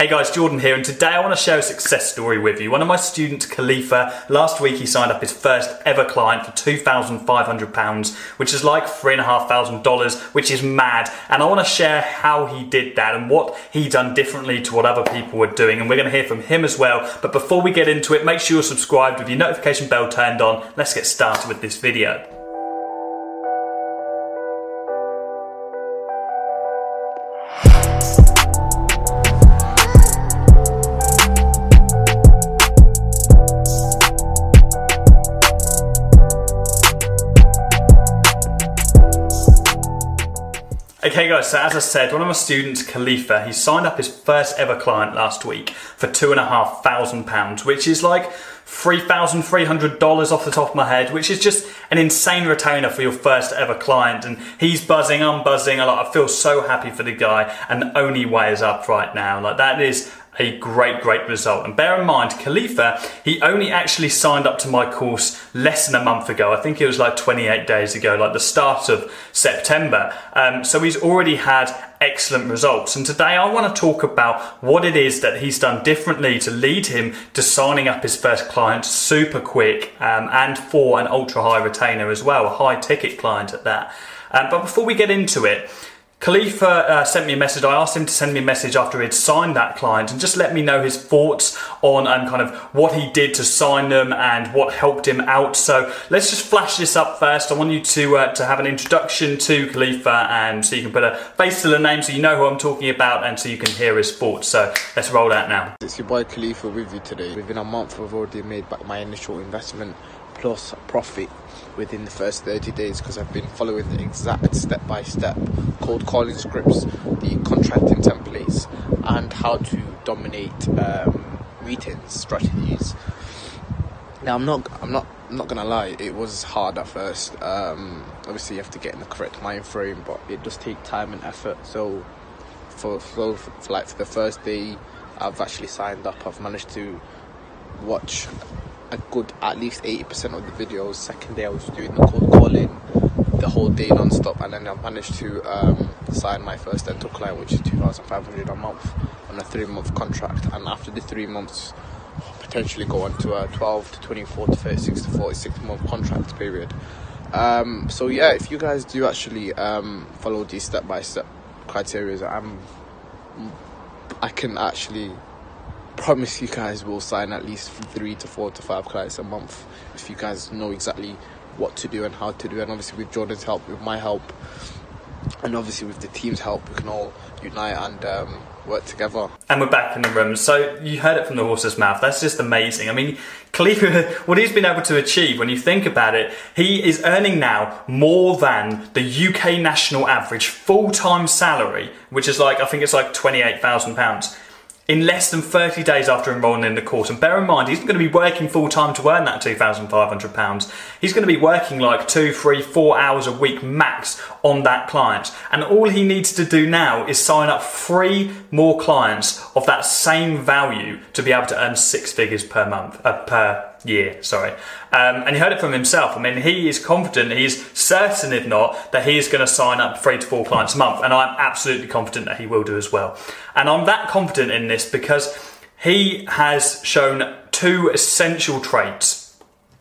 Hey guys, Jordan here, and today I want to share a success story with you. One of my students, Khalifa, last week he signed up his first ever client for £2,500, which is like $3,500, which is mad. And I want to share how he did that and what he done differently to what other people were doing. And we're going to hear from him as well. But before we get into it, make sure you're subscribed with your notification bell turned on. Let's get started with this video. Okay guys, so as I said, one of my students, Khalifa, he signed up his first ever client last week for two and a half thousand pounds, which is like $3,300 off the top of my head, which is just an insane retainer for your first ever client. And he's buzzing, I'm buzzing. I feel so happy for the guy and the only way is up right now. Like that is a great, great result. And bear in mind, Khalifa, he only actually signed up to my course less than a month ago. I think it was like 28 days ago, like the start of September. Um, so he's already had excellent results. And today I want to talk about what it is that he's done differently to lead him to signing up his first client super quick um, and for an ultra high retainer as well, a high ticket client at that. Um, but before we get into it, Khalifa uh, sent me a message. I asked him to send me a message after he'd signed that client and just let me know his thoughts on um, kind of what he did to sign them and what helped him out. So let's just flash this up first. I want you to uh, to have an introduction to Khalifa and so you can put a face to the name so you know who I'm talking about and so you can hear his thoughts. So let's roll that now. It's your boy Khalifa with you today. Within a month, I've already made back my initial investment plus profit within the first 30 days because I've been following the exact step by step cold calling scripts, the contracting templates, and how to dominate um, meetings strategies. Now I'm not I'm not I'm not gonna lie, it was hard at first. Um, obviously, you have to get in the correct mind frame, but it does take time and effort. So, for, for, for like for the first day, I've actually signed up. I've managed to watch a good at least 80% of the videos. Second day I was doing the cold calling the whole day non-stop and then I managed to um, sign my first dental client which is 2500 a month on a three month contract and after the three months potentially go on to a 12 to 24 to 36 to 46 month contract period. Um, so yeah, if you guys do actually um, follow these step by step criteria, I'm I can actually promise you guys will sign at least three to four to five clients a month if you guys know exactly what to do and how to do. And obviously, with Jordan's help, with my help, and obviously with the team's help, we can all unite and um, work together. And we're back in the room. So you heard it from the horse's mouth. That's just amazing. I mean, Khalifa, what he's been able to achieve, when you think about it, he is earning now more than the UK national average full-time salary, which is like I think it's like twenty-eight thousand pounds in less than 30 days after enrolling in the course. And bear in mind, he's going to be working full time to earn that £2,500. He's going to be working like two, three, four hours a week max on that client. And all he needs to do now is sign up three more clients of that same value to be able to earn six figures per month, uh, per year, sorry. Um, and he heard it from himself. I mean, he is confident, he's certain, if not, that he is going to sign up three to four clients a month. And I'm absolutely confident that he will do as well. And I'm that confident in this because he has shown two essential traits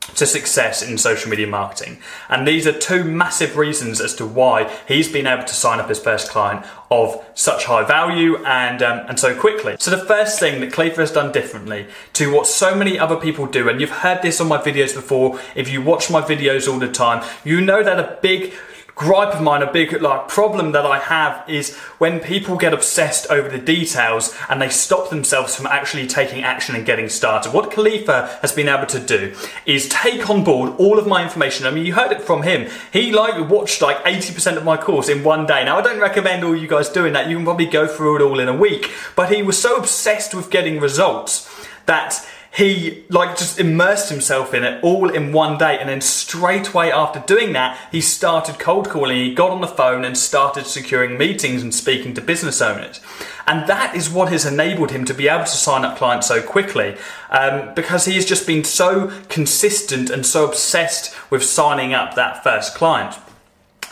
to success in social media marketing. And these are two massive reasons as to why he's been able to sign up his first client of such high value and um, and so quickly. So the first thing that Khalifa has done differently to what so many other people do, and you've heard this on my videos before, if you watch my videos all the time, you know that a big gripe of mine, a big like problem that I have is when people get obsessed over the details and they stop themselves from actually taking action and getting started. What Khalifa has been able to do is take on board all of my information. I mean, you heard it from him. He like watched like 80% of my course in one day. Now, I don't recommend all you guys doing that. You can probably go through it all in a week. But he was so obsessed with getting results that he like just immersed himself in it all in one day. And then straight away after doing that he started cold calling. He got on the phone and started securing meetings and speaking to business owners. And that is what has enabled him to be able to sign up clients so quickly um, because he has just been so consistent and so obsessed with signing up that first client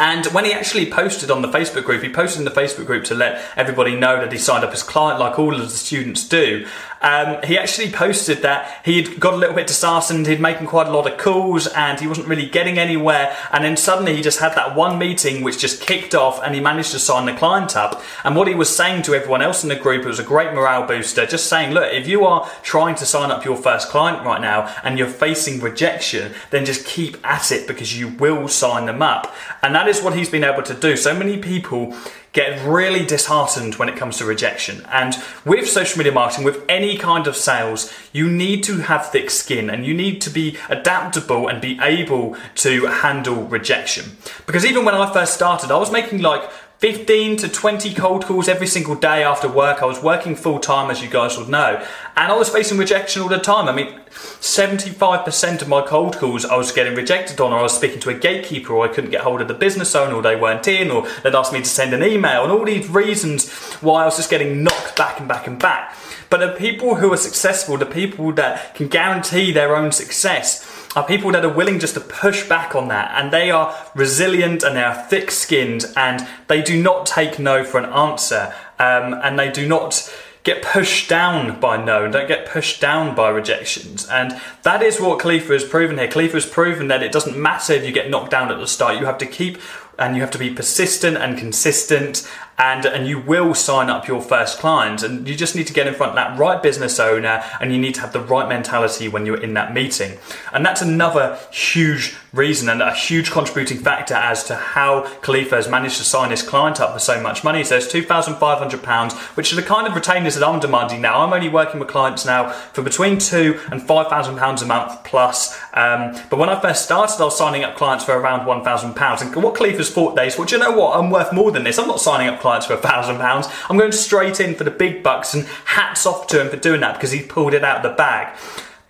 And when he actually posted on the Facebook group, he posted in the Facebook group to let everybody know that he signed up as client, like all of the students do. Um, he actually posted that he had got a little bit disheartened, he'd making quite a lot of calls, and he wasn't really getting anywhere. And then suddenly he just had that one meeting which just kicked off, and he managed to sign the client up. And what he was saying to everyone else in the group, it was a great morale booster, just saying, look, if you are trying to sign up your first client right now and you're facing rejection, then just keep at it because you will sign them up. And that is what he's been able to do. So many people get really disheartened when it comes to rejection. And with social media marketing, with any kind of sales, you need to have thick skin and you need to be adaptable and be able to handle rejection. Because even when I first started, I was making like 15 to 20 cold calls every single day after work. I was working full time, as you guys would know, and I was facing rejection all the time. I mean, 75% of my cold calls I was getting rejected on, or I was speaking to a gatekeeper, or I couldn't get hold of the business owner, or they weren't in, or they'd asked me to send an email, and all these reasons why I was just getting knocked back and back and back. But the people who are successful, the people that can guarantee their own success, are people that are willing just to push back on that and they are resilient and they are thick skinned and they do not take no for an answer um, and they do not get pushed down by no and don't get pushed down by rejections. And that is what Khalifa has proven here. Khalifa has proven that it doesn't matter if you get knocked down at the start, you have to keep and you have to be persistent and consistent and and you will sign up your first client and you just need to get in front of that right business owner and you need to have the right mentality when you're in that meeting. And that's another huge reason and a huge contributing factor as to how Khalifa has managed to sign his client up for so much money. So it's £2,500 which are the kind of retainers that I'm demanding now. I'm only working with clients now for between two and £5,000 a month plus um, but when I first started I was signing up clients for around £1,000 and what Khalifa's thought days well do you know what? I'm worth more than this. I'm not signing up clients clients for a thousand pounds. I'm going straight in for the big bucks and hats off to him for doing that because he pulled it out of the bag.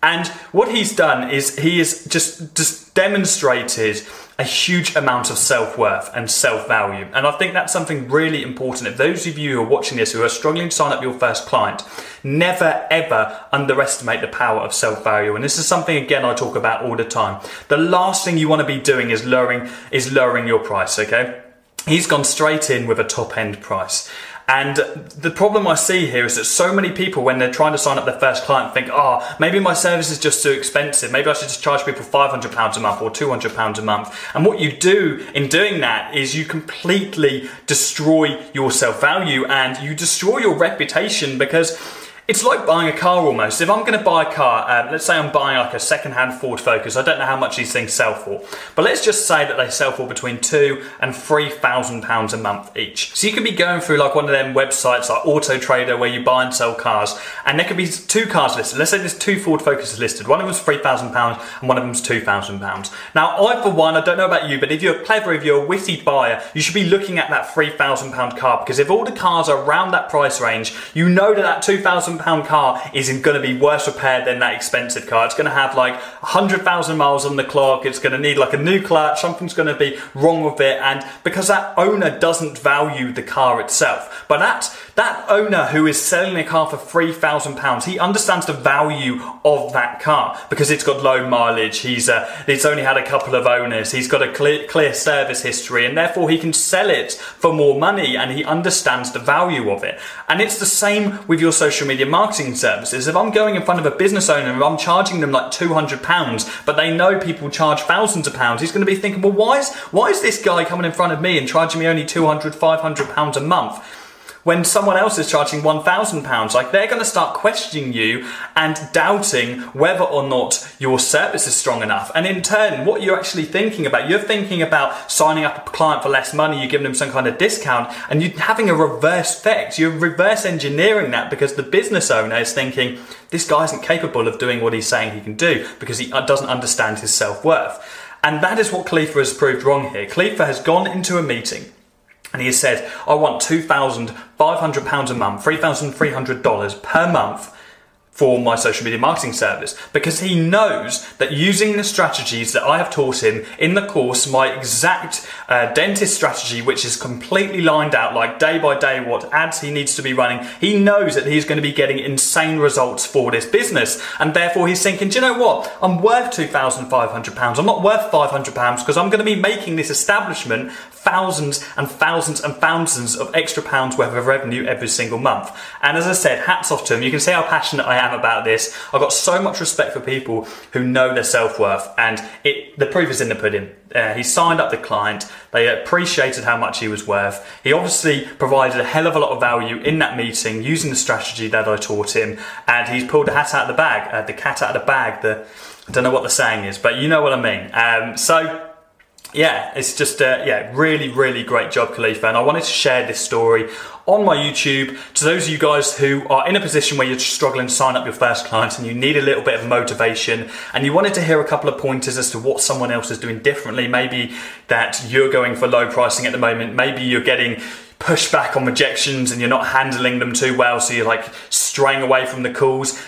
And what he's done is he has just just demonstrated a huge amount of self-worth and self-value. And I think that's something really important. If those of you who are watching this who are struggling to sign up your first client, never ever underestimate the power of self-value. And this is something again I talk about all the time. The last thing you want to be doing is lowering is lowering your price, okay? He's gone straight in with a top end price. And the problem I see here is that so many people, when they're trying to sign up their first client, think, oh, maybe my service is just too expensive. Maybe I should just charge people £500 a month or £200 a month. And what you do in doing that is you completely destroy your self value and you destroy your reputation because it's like buying a car almost. If I'm going to buy a car, um, let's say I'm buying like a second-hand Ford Focus. I don't know how much these things sell for, but let's just say that they sell for between two and three thousand pounds a month each. So you could be going through like one of them websites like Auto Trader where you buy and sell cars, and there could be two cars listed. Let's say there's two Ford Focuses listed. One of them's three thousand pounds and one of them's two thousand pounds. Now, I for one, I don't know about you, but if you're clever, if you're a witty buyer, you should be looking at that three thousand pound car because if all the cars are around that price range, you know that that two thousand pound car isn't going to be worse repaired than that expensive car. It's going to have like 100,000 miles on the clock. It's going to need like a new clutch. Something's going to be wrong with it. And because that owner doesn't value the car itself, but that, that owner who is selling a car for £3,000, he understands the value of that car because it's got low mileage. He's, uh, it's only had a couple of owners. He's got a clear, clear service history and therefore he can sell it for more money and he understands the value of it. And it's the same with your social media marketing services. If I'm going in front of a business owner and I'm charging them like £200, but they know people charge thousands of pounds, he's going to be thinking, well, why is, why is this guy coming in front of me and charging me only 200, 500 pounds a month? When someone else is charging £1,000. Like they're going to start questioning you and doubting whether or not your service is strong enough. And in turn, what you're actually thinking about, you're thinking about signing up a client for less money, you're giving them some kind of discount, and you're having a reverse effect. You're reverse engineering that because the business owner is thinking, this guy isn't capable of doing what he's saying he can do because he uh, doesn't understand his self worth. And that is what Khalifa has proved wrong here. Khalifa has gone into a meeting and he has said, I want £2,500 a month, $3,300 per month for my social media marketing service because he knows that using the strategies that I have taught him in the course, my exact uh, dentist strategy, which is completely lined out, like day by day, what ads he needs to be running, he knows that he's going to be getting insane results for this business. And therefore, he's thinking, do you know what? I'm worth £2,500. I'm not worth £500 because I'm going to be making this establishment thousands and thousands and thousands of extra pounds worth of revenue every single month. And as I said, hats off to him. You can see how passionate I am about this. I've got so much respect for people who know their self worth, and it, the proof is in the pudding. Uh, he signed up the client. They appreciated how much he was worth. He obviously provided a hell of a lot of value in that meeting using the strategy that I taught him, and he's pulled the hat out of the bag, uh, the cat out of the bag. The I don't know what the saying is, but you know what I mean. Um, so yeah, it's just uh, yeah, really, really great job, Khalifa. And I wanted to share this story on my YouTube to those of you guys who are in a position where you're struggling to sign up your first clients and you need a little bit of motivation and you wanted to hear a couple of pointers as to what someone else is doing differently. Maybe that you're going for low pricing at the moment. Maybe you're getting pushback on rejections and you're not handling them too well, so you're like straying away from the calls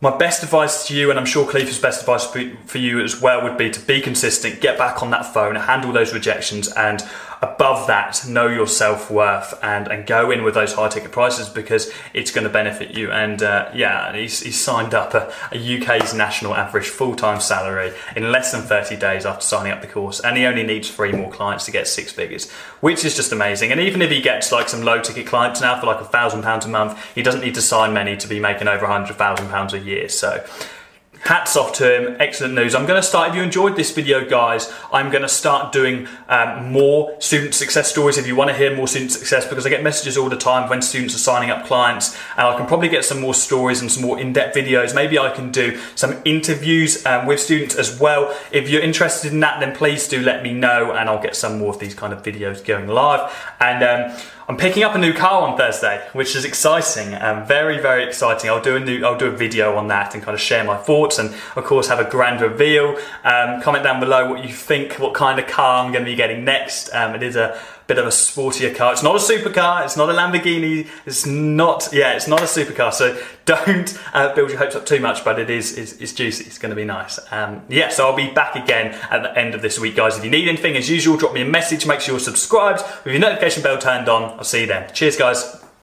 my best advice to you, and I'm sure Khalifa's best advice for you as well, would be to be consistent, get back on that phone, handle those rejections, and above that, know your self worth and, and go in with those high ticket prices because it's going to benefit you. And uh, yeah, he's, he's, signed up a, a UK's national average full time salary in less than 30 days after signing up the course. And he only needs three more clients to get six figures, which is just amazing. And even if he gets like some low ticket clients now for like a thousand pounds a month, he doesn't need to sign many to be making over a hundred thousand pounds a year. So hats off to him. Excellent news. I'm going to start if you enjoyed this video guys i'm going to start doing um, more student success stories. If you want to hear more student success because i get messages all the time when students are signing up clients and i can probably get some more stories and some more in-depth videos. Maybe i can do some interviews um, with students as well. If you're interested in that then please do let me know and i'll get some more of these kind of videos going live. And um, I'm picking up a new car on Thursday, which is exciting, and very, very exciting. I'll do a new, I'll do a video on that and kind of share my thoughts, and of course have a grand reveal. Um, comment down below what you think, what kind of car I'm going to be getting next. Um, it is a bit of a sportier car. It's not a supercar. It's not a Lamborghini. It's not, yeah, it's not a supercar. So don't uh, build your hopes up too much, but it is, is, is juicy. It's going to be nice. Um, yeah, so I'll be back again at the end of this week, guys. If you need anything, as usual, drop me a message. Make sure you're subscribed with your notification bell turned on. I'll see you then. Cheers, guys.